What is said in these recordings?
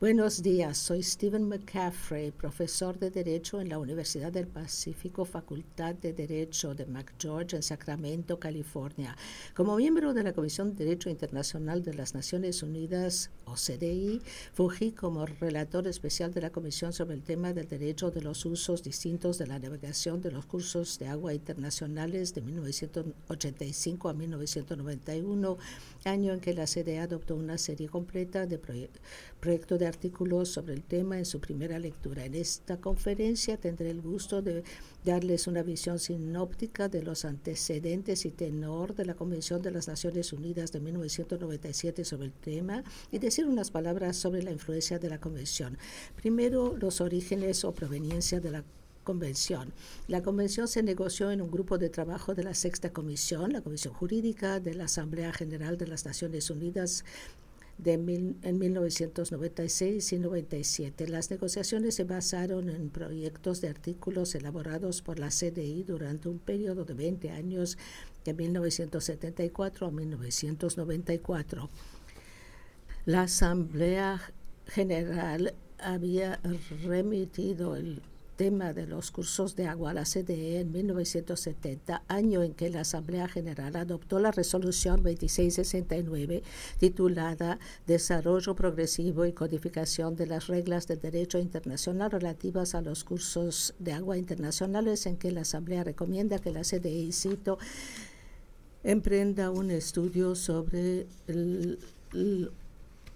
Buenos días, soy Stephen McCaffrey, profesor de Derecho en la Universidad del Pacífico, Facultad de Derecho de McGeorge en Sacramento, California. Como miembro de la Comisión de Derecho Internacional de las Naciones Unidas, OCDE, fungí como relator especial de la Comisión sobre el tema del derecho de los usos distintos de la navegación de los cursos de agua internacionales de 1985 a 1991, año en que la CDE adoptó una serie completa de proyectos de artículos sobre el tema en su primera lectura. En esta conferencia tendré el gusto de darles una visión sinóptica de los antecedentes y tenor de la Convención de las Naciones Unidas de 1997 sobre el tema y decir unas palabras sobre la influencia de la Convención. Primero, los orígenes o proveniencia de la convención. La convención se negoció en un grupo de trabajo de la Sexta Comisión, la Comisión Jurídica de la Asamblea General de las Naciones Unidas de en 1996 y 97. Las negociaciones se basaron en proyectos de artículos elaborados por la CDI durante un periodo de 20 años de 1974 a 1994. La Asamblea General había remitido el tema de los cursos de agua a la CDE en 1970, año en que la Asamblea General adoptó la resolución 2669 titulada Desarrollo Progresivo y Codificación de las Reglas de Derecho Internacional relativas a los cursos de agua internacionales, en que la Asamblea recomienda que la CDE, cito, emprenda un estudio sobre el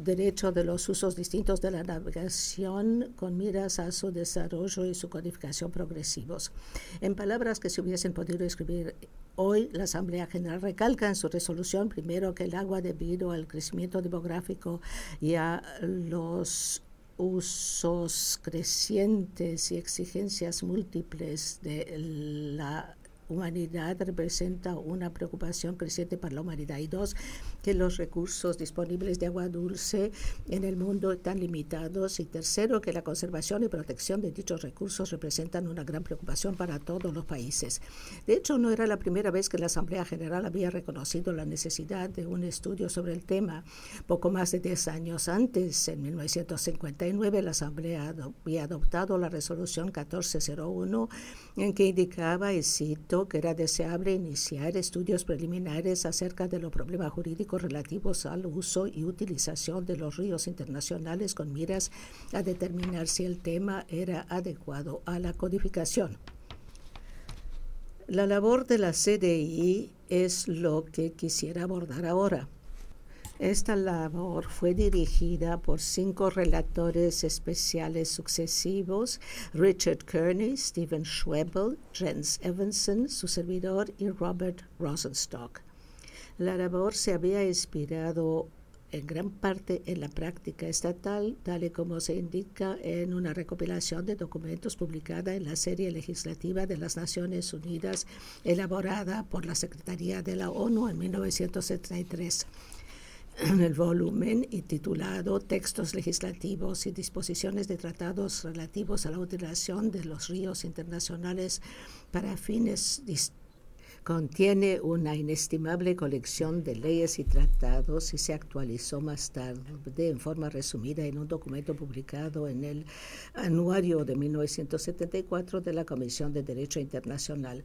derecho de los usos distintos de la navegación con miras a su desarrollo y su codificación progresivos. En palabras que se hubiesen podido escribir hoy, la Asamblea General recalca en su resolución primero que el agua debido al crecimiento demográfico y a los usos crecientes y exigencias múltiples de la humanidad representa una preocupación creciente para la humanidad. Y dos, que los recursos disponibles de agua dulce en el mundo están limitados. Y tercero, que la conservación y protección de dichos recursos representan una gran preocupación para todos los países. De hecho, no era la primera vez que la Asamblea General había reconocido la necesidad de un estudio sobre el tema. Poco más de 10 años antes, en 1959, la Asamblea había adoptado la resolución 1401 en que indicaba, y cito, que era deseable iniciar estudios preliminares acerca de los problemas jurídicos relativos al uso y utilización de los ríos internacionales con miras a determinar si el tema era adecuado a la codificación. La labor de la CDI es lo que quisiera abordar ahora. Esta labor fue dirigida por cinco relatores especiales sucesivos, Richard Kearney, Stephen Schwebel, Jens Evanson, su servidor y Robert Rosenstock. La labor se había inspirado en gran parte en la práctica estatal, tal y como se indica en una recopilación de documentos publicada en la serie legislativa de las Naciones Unidas, elaborada por la Secretaría de la ONU en 1973 en el volumen titulado Textos legislativos y disposiciones de tratados relativos a la utilización de los ríos internacionales para fines contiene una inestimable colección de leyes y tratados y se actualizó más tarde en forma resumida en un documento publicado en el anuario de 1974 de la Comisión de Derecho Internacional.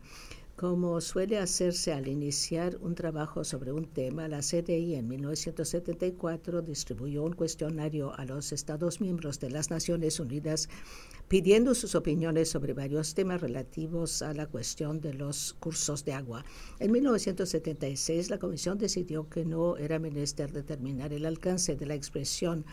Como suele hacerse al iniciar un trabajo sobre un tema, la CDI en 1974 distribuyó un cuestionario a los Estados miembros de las Naciones Unidas pidiendo sus opiniones sobre varios temas relativos a la cuestión de los cursos de agua. En 1976, la Comisión decidió que no era menester determinar el alcance de la expresión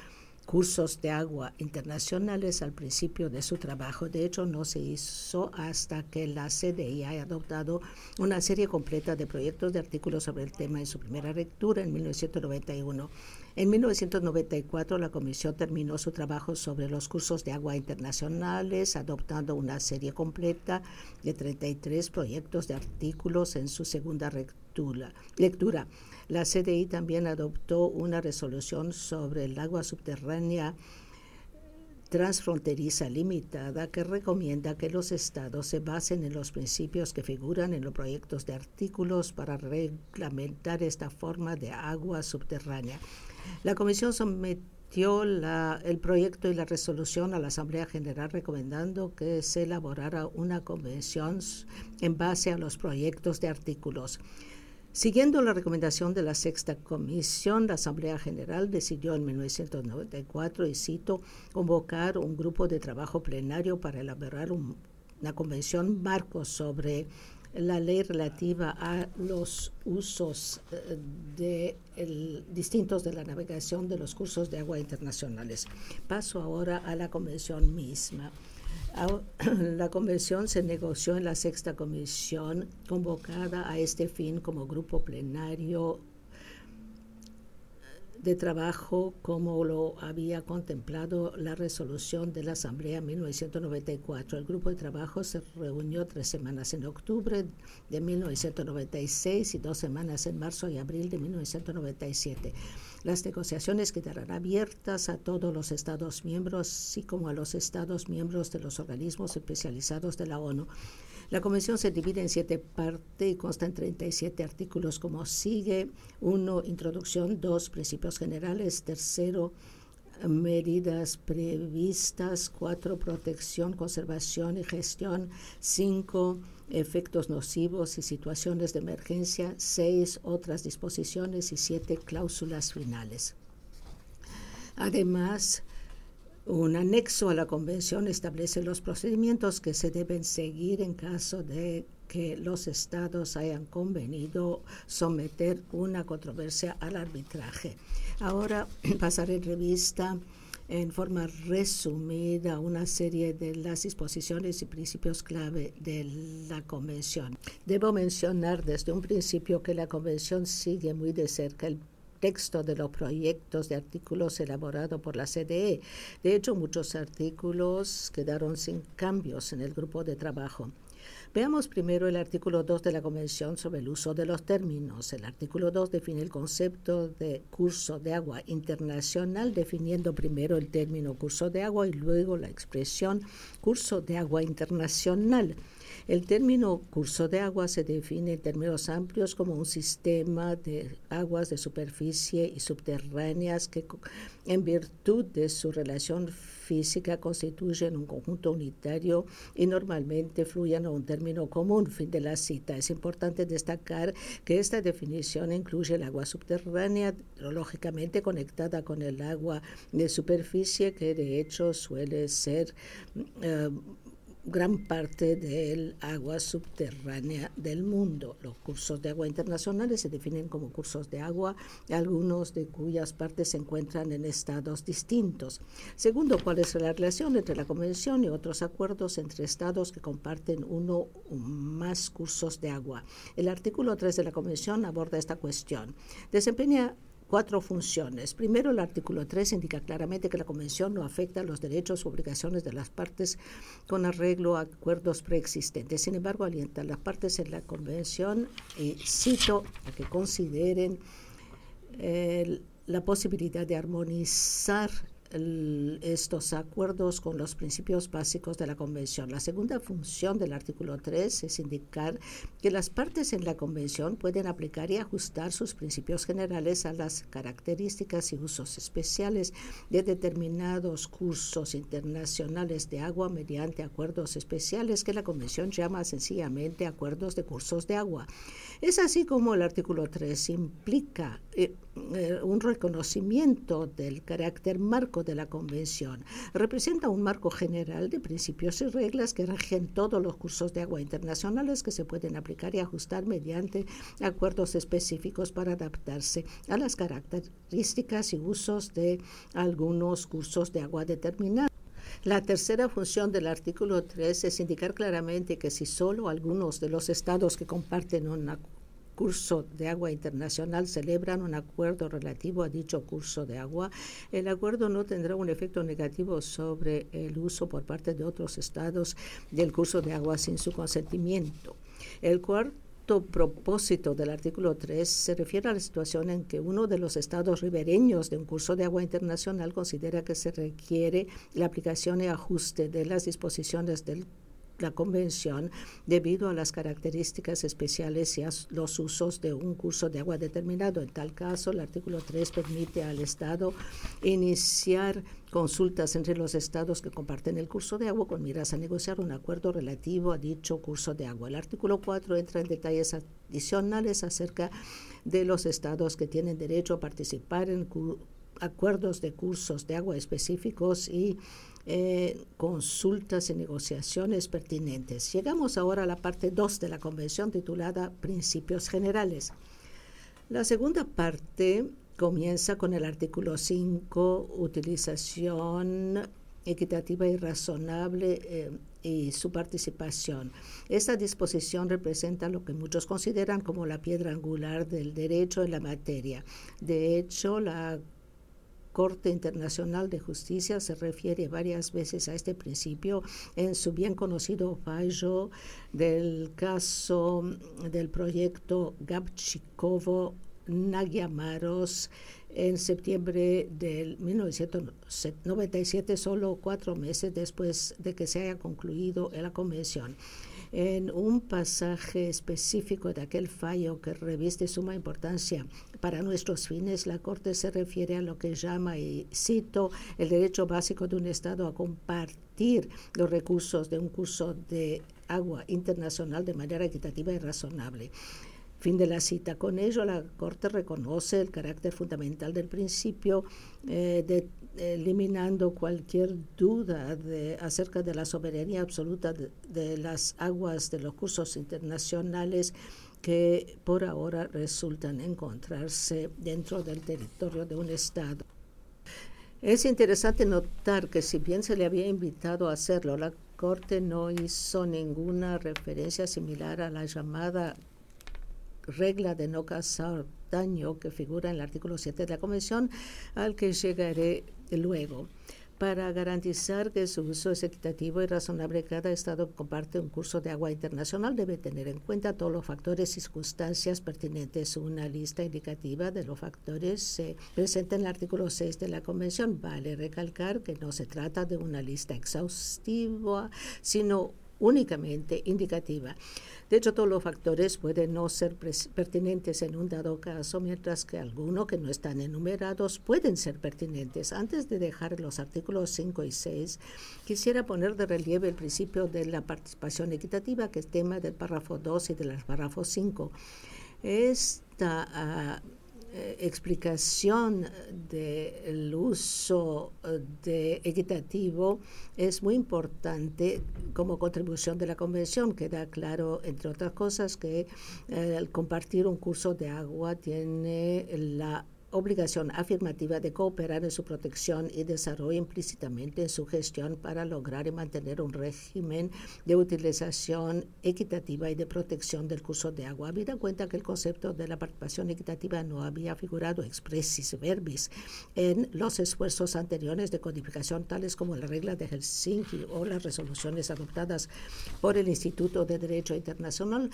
cursos de agua internacionales al principio de su trabajo. De hecho, no se hizo hasta que la CDI haya adoptado una serie completa de proyectos de artículos sobre el tema en su primera lectura en 1991. En 1994, la Comisión terminó su trabajo sobre los cursos de agua internacionales, adoptando una serie completa de 33 proyectos de artículos en su segunda lectura. Lectura. La CDI también adoptó una resolución sobre el agua subterránea transfronteriza limitada que recomienda que los estados se basen en los principios que figuran en los proyectos de artículos para reglamentar esta forma de agua subterránea. La Comisión sometió el proyecto y la resolución a la Asamblea General recomendando que se elaborara una convención en base a los proyectos de artículos. Siguiendo la recomendación de la Sexta Comisión, la Asamblea General decidió en 1994, y cito, convocar un grupo de trabajo plenario para elaborar una convención marco sobre la ley relativa a los usos eh, de distintos de la navegación de los cursos de agua internacionales. Paso ahora a la convención misma. La convención se negoció en la sexta comisión convocada a este fin como grupo plenario de trabajo como lo había contemplado la resolución de la Asamblea 1994. El grupo de trabajo se reunió tres semanas en octubre de 1996 y dos semanas en marzo y abril de 1997. Las negociaciones quedarán abiertas a todos los Estados miembros, así como a los Estados miembros de los organismos especializados de la ONU. La convención se divide en siete partes y consta en 37 artículos como sigue. Uno, introducción. Dos, principios generales. Tercero, medidas previstas. Cuatro, protección, conservación y gestión. Cinco, efectos nocivos y situaciones de emergencia. Seis, otras disposiciones. Y siete, cláusulas finales. Además, un anexo a la convención establece los procedimientos que se deben seguir en caso de que los estados hayan convenido someter una controversia al arbitraje. Ahora pasaré en revista en forma resumida una serie de las disposiciones y principios clave de la Convención. Debo mencionar desde un principio que la Convención sigue muy de cerca el texto de los proyectos de artículos elaborados por la CDE. De hecho, muchos artículos quedaron sin cambios en el grupo de trabajo. Veamos primero el artículo 2 de la Convención sobre el uso de los términos. El artículo 2 define el concepto de curso de agua internacional, definiendo primero el término curso de agua y luego la expresión curso de agua internacional. El término curso de agua se define en términos amplios como un sistema de aguas de superficie y subterráneas que en virtud de su relación física constituyen un conjunto unitario y normalmente fluyen a un término común. Fin de la cita. Es importante destacar que esta definición incluye el agua subterránea, lógicamente conectada con el agua de superficie, que de hecho suele ser eh, gran parte del agua subterránea del mundo. Los cursos de agua internacionales se definen como cursos de agua, algunos de cuyas partes se encuentran en estados distintos. Segundo, cuál es la relación entre la Convención y otros acuerdos entre estados que comparten uno o más cursos de agua. El artículo 3 de la Convención aborda esta cuestión. Desempeña cuatro funciones. Primero, el artículo 3 indica claramente que la Convención no afecta los derechos u obligaciones de las partes con arreglo a acuerdos preexistentes. Sin embargo, alienta a las partes en la Convención, y cito, a que consideren la posibilidad de armonizar estos acuerdos con los principios básicos de la Convención. La segunda función del artículo 3 es indicar que las partes en la Convención pueden aplicar y ajustar sus principios generales a las características y usos especiales de determinados cursos internacionales de agua mediante acuerdos especiales que la Convención llama sencillamente acuerdos de cursos de agua. Es así como el artículo 3 implica eh, eh, un reconocimiento del carácter marco de la Convención. Representa un marco general de principios y reglas que rigen todos los cursos de agua internacionales que se pueden aplicar y ajustar mediante acuerdos específicos para adaptarse a las características y usos de algunos cursos de agua determinados. La tercera función del artículo 3 es indicar claramente que si solo algunos de los estados que comparten una curso de agua internacional celebran un acuerdo relativo a dicho curso de agua, el acuerdo no tendrá un efecto negativo sobre el uso por parte de otros estados del curso de agua sin su consentimiento. El cuarto propósito del artículo 3 se refiere a la situación en que uno de los estados ribereños de un curso de agua internacional considera que se requiere la aplicación y ajuste de las disposiciones del la Convención debido a las características especiales y a los usos de un curso de agua determinado. En tal caso, el artículo 3 permite al Estado iniciar consultas entre los estados que comparten el curso de agua con miras a negociar un acuerdo relativo a dicho curso de agua. El artículo 4 entra en detalles adicionales acerca de los estados que tienen derecho a participar en acuerdos de cursos de agua específicos y eh, consultas y negociaciones pertinentes. Llegamos ahora a la parte 2 de la convención titulada Principios Generales. La segunda parte comienza con el artículo 5, utilización equitativa y razonable eh, y su participación. Esta disposición representa lo que muchos consideran como la piedra angular del derecho en la materia. De hecho, la Corte Internacional de Justicia se refiere varias veces a este principio en su bien conocido fallo del caso del proyecto Gabchikovo Nagyamaros en septiembre del 1997, solo cuatro meses después de que se haya concluido la convención en un pasaje específico de aquel fallo que reviste suma importancia para nuestros fines, la Corte se refiere a lo que llama, y cito, el derecho básico de un Estado a compartir los recursos de un curso de agua internacional de manera equitativa y razonable. Fin de la cita. Con ello, la Corte reconoce el carácter fundamental del principio, eh, de, eliminando cualquier duda de, acerca de la soberanía absoluta de, las aguas de los cursos internacionales que por ahora resultan encontrarse dentro del territorio de un Estado. Es interesante notar que si bien se le había invitado a hacerlo, la Corte no hizo ninguna referencia similar a la llamada regla de no causar daño que figura en el artículo 7 de la Convención, al que llegaré luego. Para garantizar que su uso es equitativo y razonable, cada Estado que comparte un curso de agua internacional debe tener en cuenta todos los factores y circunstancias pertinentes. Una lista indicativa de los factores se presenta en el artículo 6 de la Convención. Vale recalcar que no se trata de una lista exhaustiva, sino únicamente indicativa. De hecho, todos los factores pueden no ser pertinentes en un dado caso, mientras que algunos que no están enumerados pueden ser pertinentes. Antes de dejar los artículos 5 y 6, quisiera poner de relieve el principio de la participación equitativa, que es tema del párrafo 2 y del párrafo 5. Esta ah, eh, explicación del uso eh, de equitativo es muy importante como contribución de la convención. Queda claro, entre otras cosas, que eh, compartir un curso de agua tiene la obligación afirmativa de cooperar en su protección y desarrollo implícitamente en su gestión para lograr y mantener un régimen de utilización equitativa y de protección del curso de agua. Habida cuenta que el concepto de la participación equitativa no había figurado expressis verbis en los esfuerzos anteriores de codificación, tales como la regla de Helsinki o las resoluciones adoptadas por el Instituto de Derecho Internacional,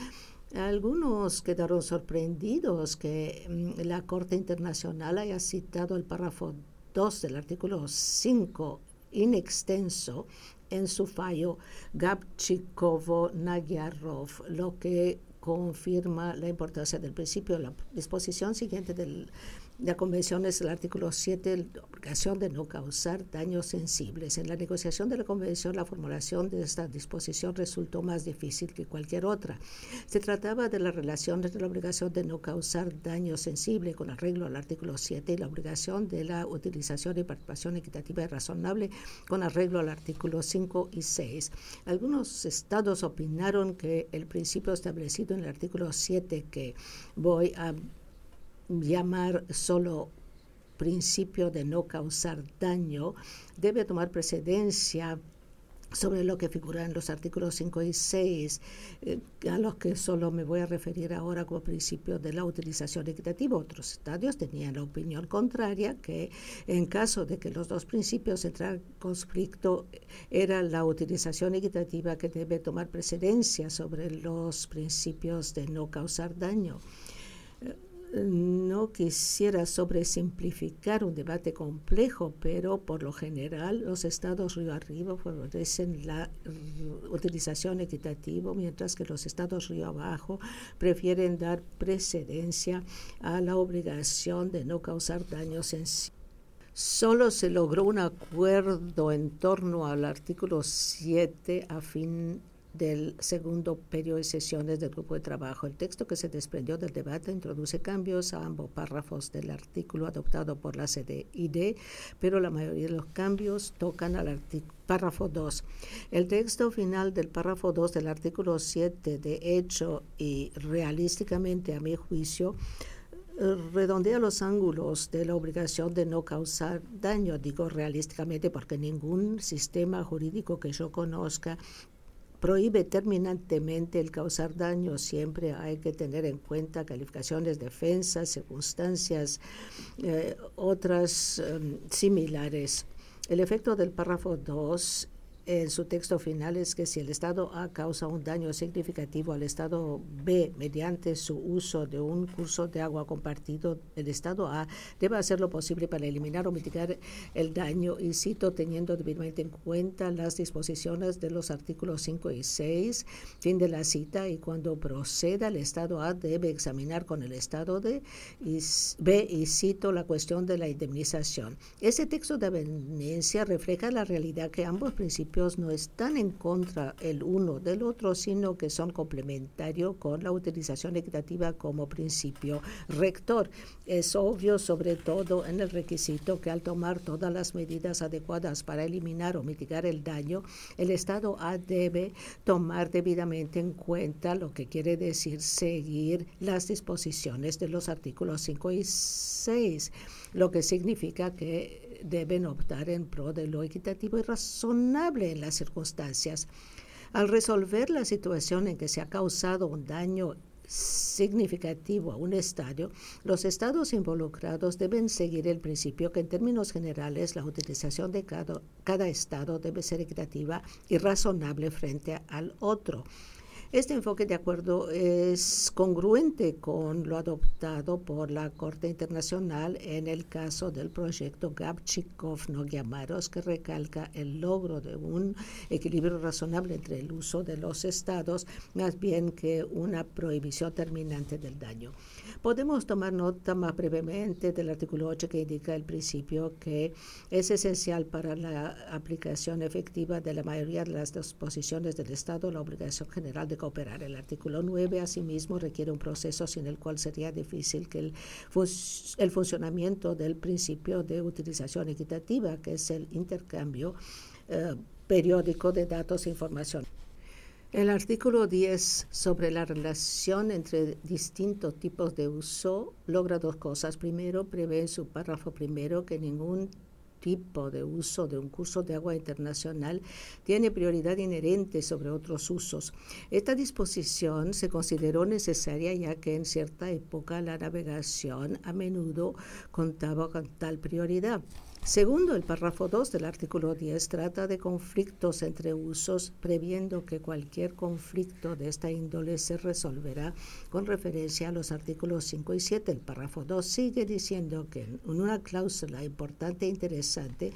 algunos quedaron sorprendidos que mm, la Corte Internacional haya citado el párrafo 2 del artículo 5 in extenso en su fallo Gabchikovo-Nagyarov, lo que confirma la importancia del principio. La disposición siguiente del la convención es el artículo 7, la obligación de no causar daños sensibles. En la negociación de la convención, la formulación de esta disposición resultó más difícil que cualquier otra. Se trataba de la relación entre la obligación de no causar daño sensible con arreglo al artículo 7 y la obligación de la utilización y participación equitativa y razonable con arreglo al artículo 5 y 6. Algunos estados opinaron que el principio establecido en el artículo 7 que voy a llamar solo principio de no causar daño debe tomar precedencia sobre lo que figura en los artículos 5 y 6, eh, a los que solo me voy a referir ahora como principio de la utilización equitativa. Otros estadios tenían la opinión contraria, que en caso de que los dos principios entraran en conflicto, era la utilización equitativa que debe tomar precedencia sobre los principios de no causar daño no quisiera sobresimplificar un debate complejo, pero por lo general los estados río arriba favorecen la utilización equitativa, mientras que los estados río abajo prefieren dar precedencia a la obligación de no causar daños en sí. Solo se logró un acuerdo en torno al artículo 7 a fin del segundo periodo de sesiones del grupo de trabajo. El texto que se desprendió del debate introduce cambios a ambos párrafos del artículo adoptado por la CDID, pero la mayoría de los cambios tocan al párrafo 2. El texto final del párrafo 2 del artículo 7, de hecho y realísticamente a mi juicio, redondea los ángulos de la obligación de no causar daño, digo realísticamente porque ningún sistema jurídico que yo conozca prohíbe terminantemente el causar daño. Siempre hay que tener en cuenta calificaciones, defensas, circunstancias, eh, otras em, similares. El efecto del párrafo 2 en su texto final es que si el Estado A causa un daño significativo al Estado B mediante su uso de un curso de agua compartido, el Estado A debe hacer lo posible para eliminar o mitigar el daño, y cito, teniendo debidamente en cuenta las disposiciones de los artículos 5 y 6, fin de la cita, y cuando proceda, el Estado A debe examinar con el Estado D B, y cito, la cuestión de la indemnización. Ese texto de aveniencia refleja la realidad que ambos principios no están en contra el uno del otro, sino que son complementarios con la utilización equitativa como principio rector. Es obvio, sobre todo en el requisito que al tomar todas las medidas adecuadas para eliminar o mitigar el daño, el Estado debe tomar debidamente en cuenta lo que quiere decir seguir las disposiciones de los artículos 5 y 6, lo que significa que deben optar en pro de lo equitativo y razonable en las circunstancias. Al resolver la situación en que se ha causado un daño significativo a un estadio, los estados involucrados deben seguir el principio que en términos generales la utilización de cada, estado debe ser equitativa y razonable frente al otro. Este enfoque de acuerdo es congruente con lo adoptado por la Corte Internacional en el caso del proyecto Gabchikov-Noguiamaros, que recalca el logro de un equilibrio razonable entre el uso de los estados, más bien que una prohibición terminante del daño. Podemos tomar nota más brevemente del artículo 8 que indica el principio que es esencial para la aplicación efectiva de la mayoría de las disposiciones del Estado la obligación general de cooperar. El artículo 9 asimismo requiere un proceso sin el cual sería difícil que el, el funcionamiento del principio de utilización equitativa, que es el intercambio eh, periódico de datos e información. El artículo 10 sobre la relación entre distintos tipos de uso logra dos cosas. Primero, prevé en su párrafo primero que ningún tipo de uso de un curso de agua internacional tiene prioridad inherente sobre otros usos. Esta disposición se consideró necesaria ya que en cierta época la navegación a menudo contaba con tal prioridad. Segundo, el párrafo 2 del artículo 10 trata de conflictos entre usos, previendo que cualquier conflicto de esta índole se resolverá con referencia a los artículos 5 y 7. El párrafo 2 sigue diciendo que en una cláusula importante e interesante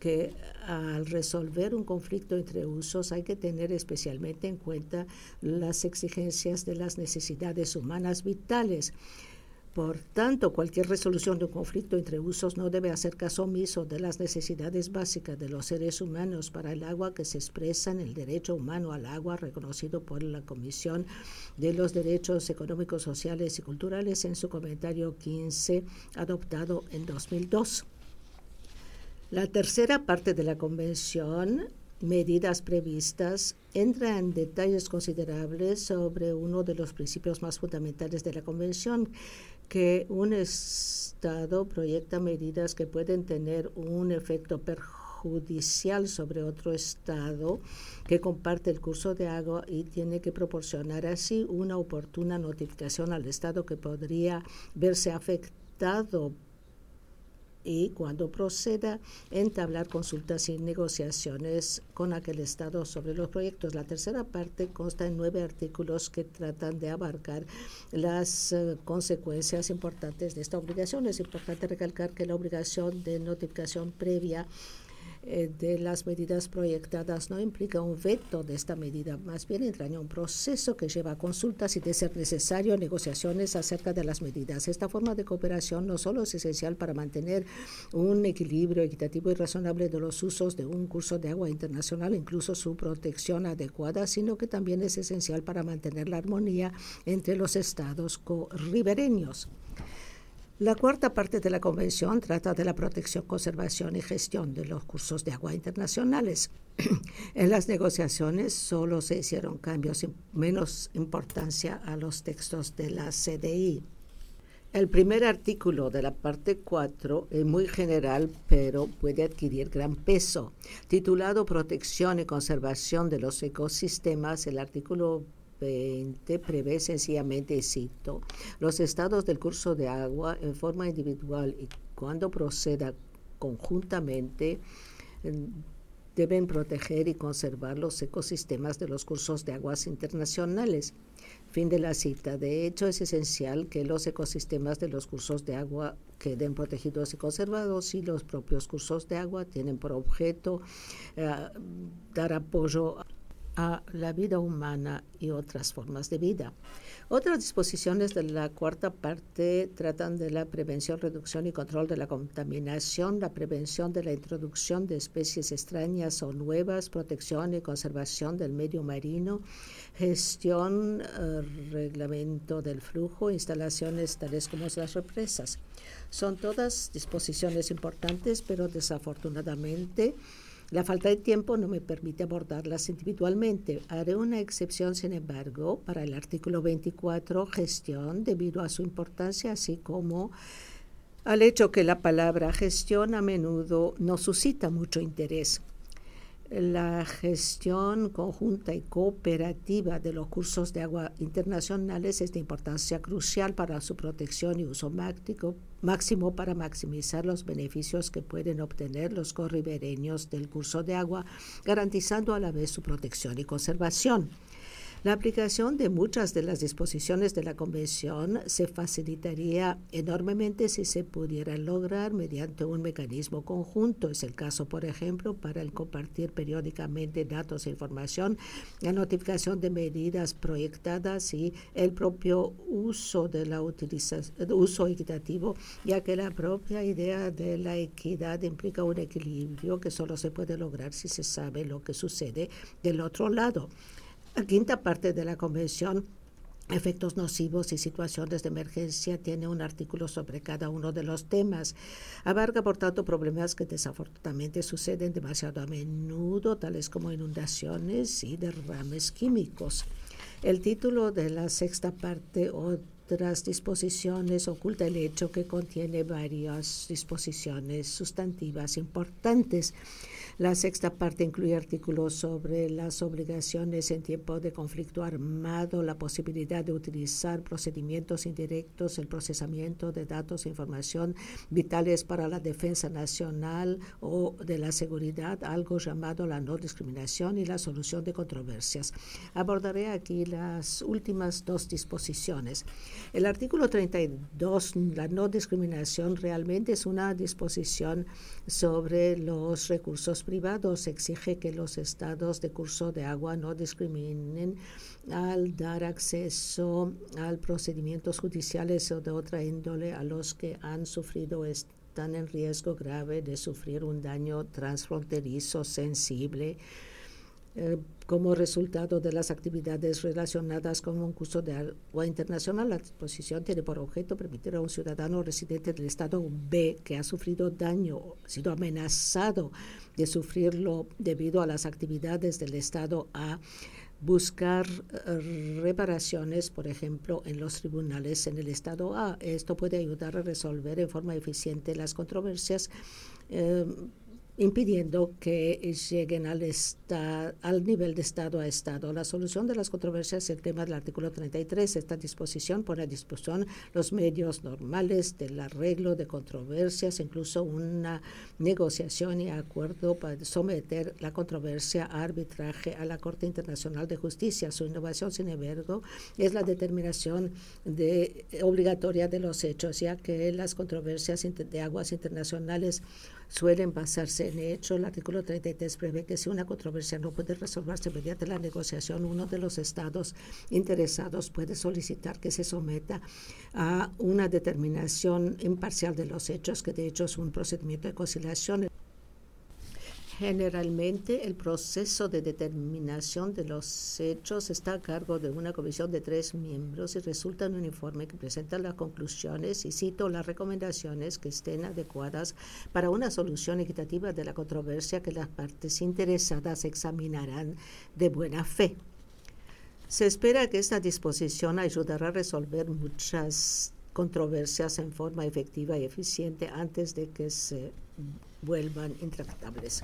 que al resolver un conflicto entre usos hay que tener especialmente en cuenta las exigencias de las necesidades humanas vitales. Por tanto, cualquier resolución de un conflicto entre usos no debe hacer caso omiso de las necesidades básicas de los seres humanos para el agua que se expresa en el derecho humano al agua reconocido por la Comisión de los Derechos Económicos, Sociales y Culturales en su comentario 15 adoptado en 2002. La tercera parte de la Convención medidas previstas entra en detalles considerables sobre uno de los principios más fundamentales de la Convención, que un Estado proyecta medidas que pueden tener un efecto perjudicial sobre otro Estado que comparte el curso de agua y tiene que proporcionar así una oportuna notificación al Estado que podría verse afectado y cuando proceda entablar consultas y negociaciones con aquel Estado sobre los proyectos. La tercera parte consta en nueve artículos que tratan de abarcar las eh, consecuencias importantes de esta obligación. Es importante recalcar que la obligación de notificación previa eh, de las medidas proyectadas no implica un veto de esta medida, más bien entraña un proceso que lleva a consultas y, de ser necesario, negociaciones acerca de las medidas. Esta forma de cooperación no solo es esencial para mantener un equilibrio equitativo y razonable de los usos de un curso de agua internacional, incluso su protección adecuada, sino que también es esencial para mantener la armonía entre los estados ribereños. La cuarta parte de la Convención trata de la protección, conservación y gestión de los cursos de agua internacionales. en las negociaciones solo se hicieron cambios sin menos importancia a los textos de la CDI. El primer artículo de la parte 4 es muy general, pero puede adquirir gran peso. Titulado Protección y conservación de los ecosistemas, el artículo 20 prevé sencillamente, cito, los estados del curso de agua en forma individual y cuando proceda conjuntamente deben proteger y conservar los ecosistemas de los cursos de aguas internacionales. Fin de la cita. De hecho, es esencial que los ecosistemas de los cursos de agua queden protegidos y conservados y los propios cursos de agua tienen por objeto eh, dar apoyo a la vida humana y otras formas de vida. Otras disposiciones de la cuarta parte tratan de la prevención, reducción y control de la contaminación, la prevención de la introducción de especies extrañas o nuevas, protección y conservación del medio marino, gestión, eh, reglamento del flujo, instalaciones tales como las represas. Son todas disposiciones importantes, pero desafortunadamente la falta de tiempo no me permite abordarlas individualmente. Haré una excepción, sin embargo, para el artículo 24, gestión, debido a su importancia, así como al hecho que la palabra gestión a menudo no suscita mucho interés. La gestión conjunta y cooperativa de los cursos de agua internacionales es de importancia crucial para su protección y uso máximo, para maximizar los beneficios que pueden obtener los corribereños del curso de agua, garantizando a la vez su protección y conservación. La aplicación de muchas de las disposiciones de la Convención se facilitaría enormemente si se pudiera lograr mediante un mecanismo conjunto. Es el caso, por ejemplo, para el compartir periódicamente datos e información, la notificación de medidas proyectadas y el propio uso de la uso equitativo, ya que la propia idea de la equidad implica un equilibrio que solo se puede lograr si se sabe lo que sucede del otro lado. La quinta parte de la Convención efectos nocivos y situaciones de emergencia tiene un artículo sobre cada uno de los temas. Abarca, por tanto, problemas que desafortunadamente suceden demasiado a menudo, tales como inundaciones y derrames químicos. El título de la sexta parte, otras disposiciones, oculta el hecho que contiene varias disposiciones sustantivas importantes. La sexta parte incluye artículos sobre las obligaciones en tiempo de conflicto armado, la posibilidad de utilizar procedimientos indirectos, el procesamiento de datos e información vitales para la defensa nacional o de la seguridad, algo llamado la no discriminación y la solución de controversias. Abordaré aquí las últimas dos disposiciones. El artículo 32, la no discriminación, realmente es una disposición sobre los recursos privados exige que los estados de curso de agua no discriminen al dar acceso a procedimientos judiciales o de otra índole a los que han sufrido están en riesgo grave de sufrir un daño transfronterizo sensible eh, como resultado de las actividades relacionadas con un curso de agua internacional. La disposición tiene por objeto permitir a un ciudadano residente del Estado B que ha sufrido daño, sido amenazado de sufrirlo debido a las actividades del Estado A, buscar eh, reparaciones, por ejemplo, en los tribunales en el Estado A. Esto puede ayudar a resolver en forma eficiente las controversias. Eh, impidiendo que lleguen al, al nivel de Estado a Estado. La solución de las controversias es el tema del artículo 33. Esta disposición pone a disposición los medios normales del arreglo de controversias, incluso una negociación y acuerdo para someter la controversia a arbitraje a la Corte Internacional de Justicia. Su innovación, sin embargo, es la determinación de, obligatoria de los hechos, ya que las controversias de aguas internacionales suelen basarse en hecho. El artículo 33 prevé que si una controversia no puede resolverse mediante la negociación, uno de los estados interesados puede solicitar que se someta a una determinación imparcial de los hechos, que de hecho es un procedimiento de conciliación. Generalmente el proceso de determinación de los hechos está a cargo de una comisión de tres miembros y resulta en un informe que presenta las conclusiones y cito las recomendaciones que estén adecuadas para una solución equitativa de la controversia que las partes interesadas examinarán de buena fe. Se espera que esta disposición ayudará a resolver muchas controversias en forma efectiva y eficiente antes de que se vuelvan intractables.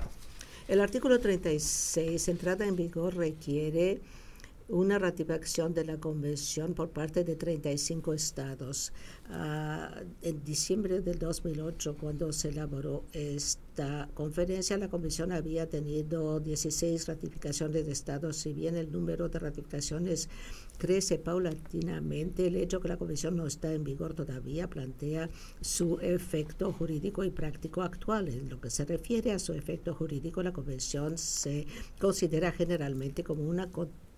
El artículo 36, entrada en vigor, requiere una ratificación de la convención por parte de 35 estados. Ah, en diciembre del 2008, cuando se elaboró esta conferencia, la Comisión había tenido 16 ratificaciones de estados. Si bien el número de ratificaciones crece paulatinamente, el hecho que la Comisión no está en vigor todavía plantea su efecto jurídico y práctico actual. En lo que se refiere a su efecto jurídico, la Convención se considera generalmente como una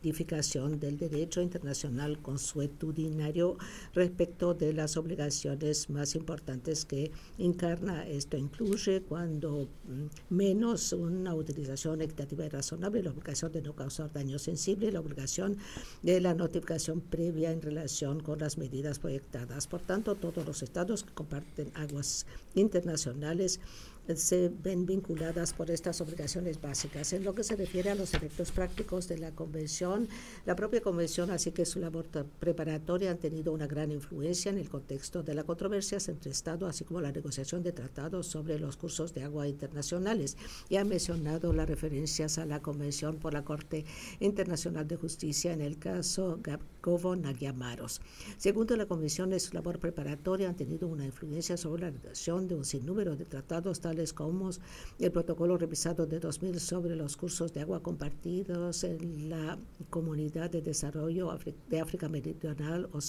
del derecho internacional consuetudinario respecto de las obligaciones más importantes que encarna. Esto incluye cuando mm, menos una utilización equitativa y razonable, la obligación de no causar daño sensible, la obligación de la notificación previa en relación con las medidas proyectadas. Por tanto, todos los estados que comparten aguas internacionales se ven vinculadas por estas obligaciones básicas. En lo que se refiere a los efectos prácticos de la Convención, la propia Convención, así que su labor preparatoria, han tenido una gran influencia en el contexto de las controversias entre Estados, así como la negociación de tratados sobre los cursos de agua internacionales. Y ha mencionado las referencias a la Convención por la Corte Internacional de Justicia en el caso Gabkovo-Nagyamaros. Segundo la Convención, en su labor preparatoria han tenido una influencia sobre la redacción de un sinnúmero de tratados, como el protocolo revisado de 2000 sobre los cursos de agua compartidos en la Comunidad de Desarrollo de África Meridional o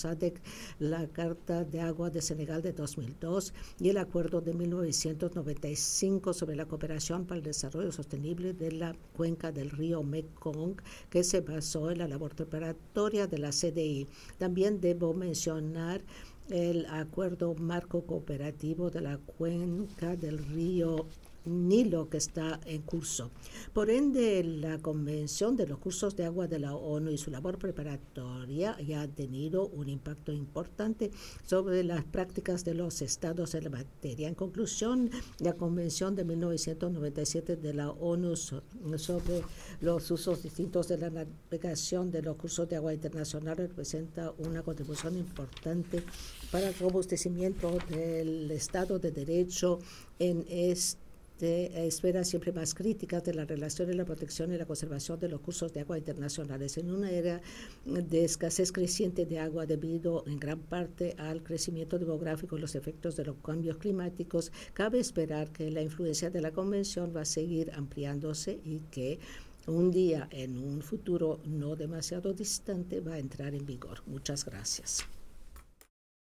la Carta de Agua de Senegal de 2002 y el Acuerdo de 1995 sobre la cooperación para el desarrollo sostenible de la cuenca del río Mekong, que se basó en la labor preparatoria de la CDI. También debo mencionar el acuerdo marco cooperativo de la cuenca del río Nilo que está en curso. Por ende, la Convención de los Cursos de Agua de la ONU y su labor preparatoria ya ha tenido un impacto importante sobre las prácticas de los estados en la materia. En conclusión, la Convención de 1997 de la ONU sobre los usos distintos de la navegación de los cursos de agua internacional representa una contribución importante para el robustecimiento del Estado de Derecho en este de esferas siempre más críticas de la relación y la protección y la conservación de los cursos de agua internacionales. En una era de escasez creciente de agua debido en gran parte al crecimiento demográfico y los efectos de los cambios climáticos, cabe esperar que la influencia de la Convención va a seguir ampliándose y que un día en un futuro no demasiado distante va a entrar en vigor. Muchas gracias.